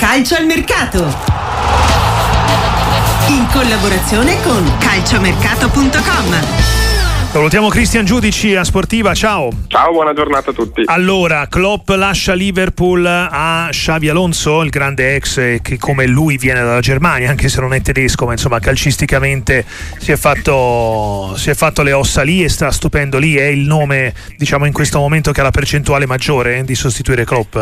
Calcio al mercato. In collaborazione con calciomercato.com. Salutiamo Cristian Giudici a Sportiva, ciao. Ciao, buona giornata a tutti. Allora, Klopp lascia Liverpool a Xavi Alonso, il grande ex che come lui viene dalla Germania, anche se non è tedesco, ma insomma calcisticamente si è fatto, si è fatto le ossa lì e sta stupendo lì. È il nome, diciamo, in questo momento che ha la percentuale maggiore di sostituire Klopp?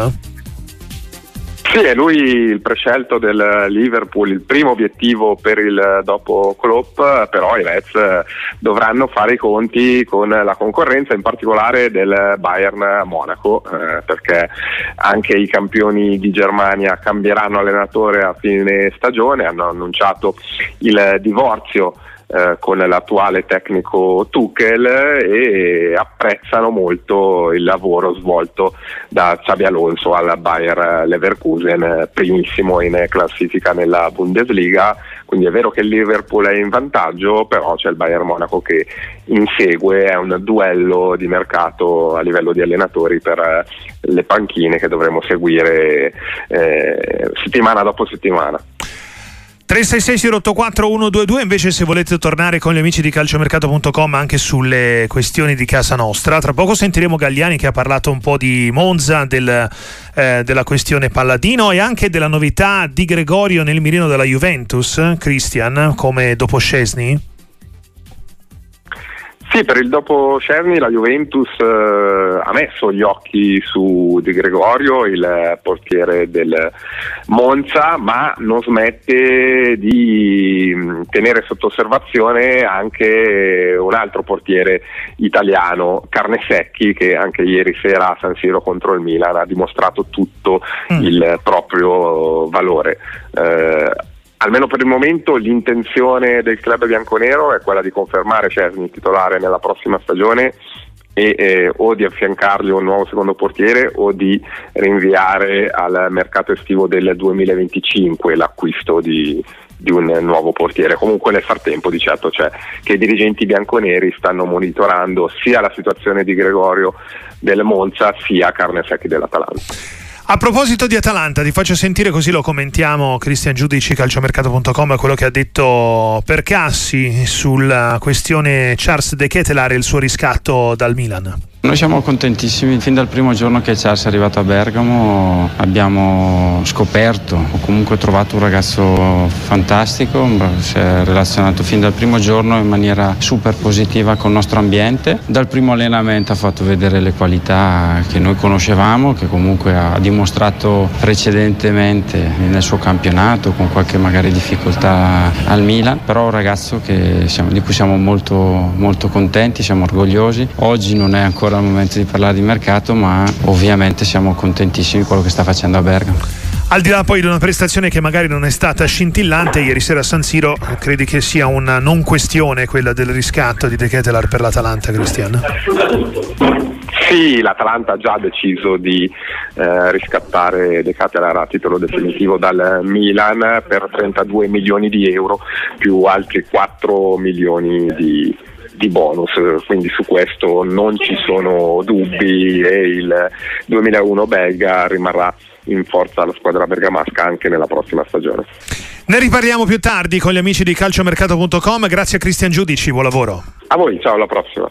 Sì, è lui il prescelto del Liverpool, il primo obiettivo per il dopo Klopp, però i Reds dovranno fare i conti con la concorrenza, in particolare del Bayern Monaco, eh, perché anche i campioni di Germania cambieranno allenatore a fine stagione, hanno annunciato il divorzio eh, con l'attuale tecnico Tuchel e apprezzano molto il lavoro svolto da Xabi Alonso alla Bayer Leverkusen, primissimo in classifica nella Bundesliga. Quindi è vero che il Liverpool è in vantaggio, però c'è il Bayern Monaco che insegue, è un duello di mercato a livello di allenatori per le panchine che dovremo seguire eh, settimana dopo settimana. 366 084 122 invece se volete tornare con gli amici di calciomercato.com anche sulle questioni di casa nostra. Tra poco sentiremo Gagliani che ha parlato un po' di Monza del, eh, della questione Palladino e anche della novità di Gregorio nel mirino della Juventus Christian come dopo Scesni sì, per il dopo Cerni la Juventus eh, ha messo gli occhi su Di Gregorio, il portiere del Monza, ma non smette di mm, tenere sotto osservazione anche un altro portiere italiano, Carnesecchi, che anche ieri sera a San Siro contro il Milan ha dimostrato tutto mm. il proprio valore. Eh, almeno per il momento l'intenzione del club bianconero è quella di confermare Cesni titolare nella prossima stagione e eh, o di affiancargli un nuovo secondo portiere o di rinviare al mercato estivo del 2025 l'acquisto di, di un nuovo portiere. Comunque nel frattempo di certo c'è che i dirigenti bianconeri stanno monitorando sia la situazione di Gregorio del Monza sia Carne Secchi dell'Atalanta. A proposito di Atalanta, ti faccio sentire così lo commentiamo Cristian Giudici, calciomercato.com, quello che ha detto Percassi sulla questione Charles De Ketelar e il suo riscatto dal Milan. Noi siamo contentissimi, fin dal primo giorno che Charles è arrivato a Bergamo abbiamo scoperto o comunque trovato un ragazzo fantastico, si è relazionato fin dal primo giorno in maniera super positiva con il nostro ambiente. Dal primo allenamento ha fatto vedere le qualità che noi conoscevamo, che comunque ha dimostrato precedentemente nel suo campionato con qualche magari difficoltà al Milan, però un ragazzo siamo, di cui siamo molto, molto contenti, siamo orgogliosi. Oggi non è ancora ancora il momento di parlare di mercato, ma ovviamente siamo contentissimi di quello che sta facendo a Bergamo. Al di là poi di una prestazione che magari non è stata scintillante, ieri sera a San Siro credi che sia una non questione quella del riscatto di De Ketelar per l'Atalanta, Cristiano? Sì, l'Atalanta ha già deciso di eh, riscattare De Ketelar a titolo definitivo dal Milan per 32 milioni di euro più altri 4 milioni di euro di bonus, quindi su questo non ci sono dubbi e il 2001 belga rimarrà in forza alla squadra bergamasca anche nella prossima stagione. Ne riparliamo più tardi con gli amici di calciomercato.com, grazie a Cristian Giudici, buon lavoro. A voi, ciao, alla prossima.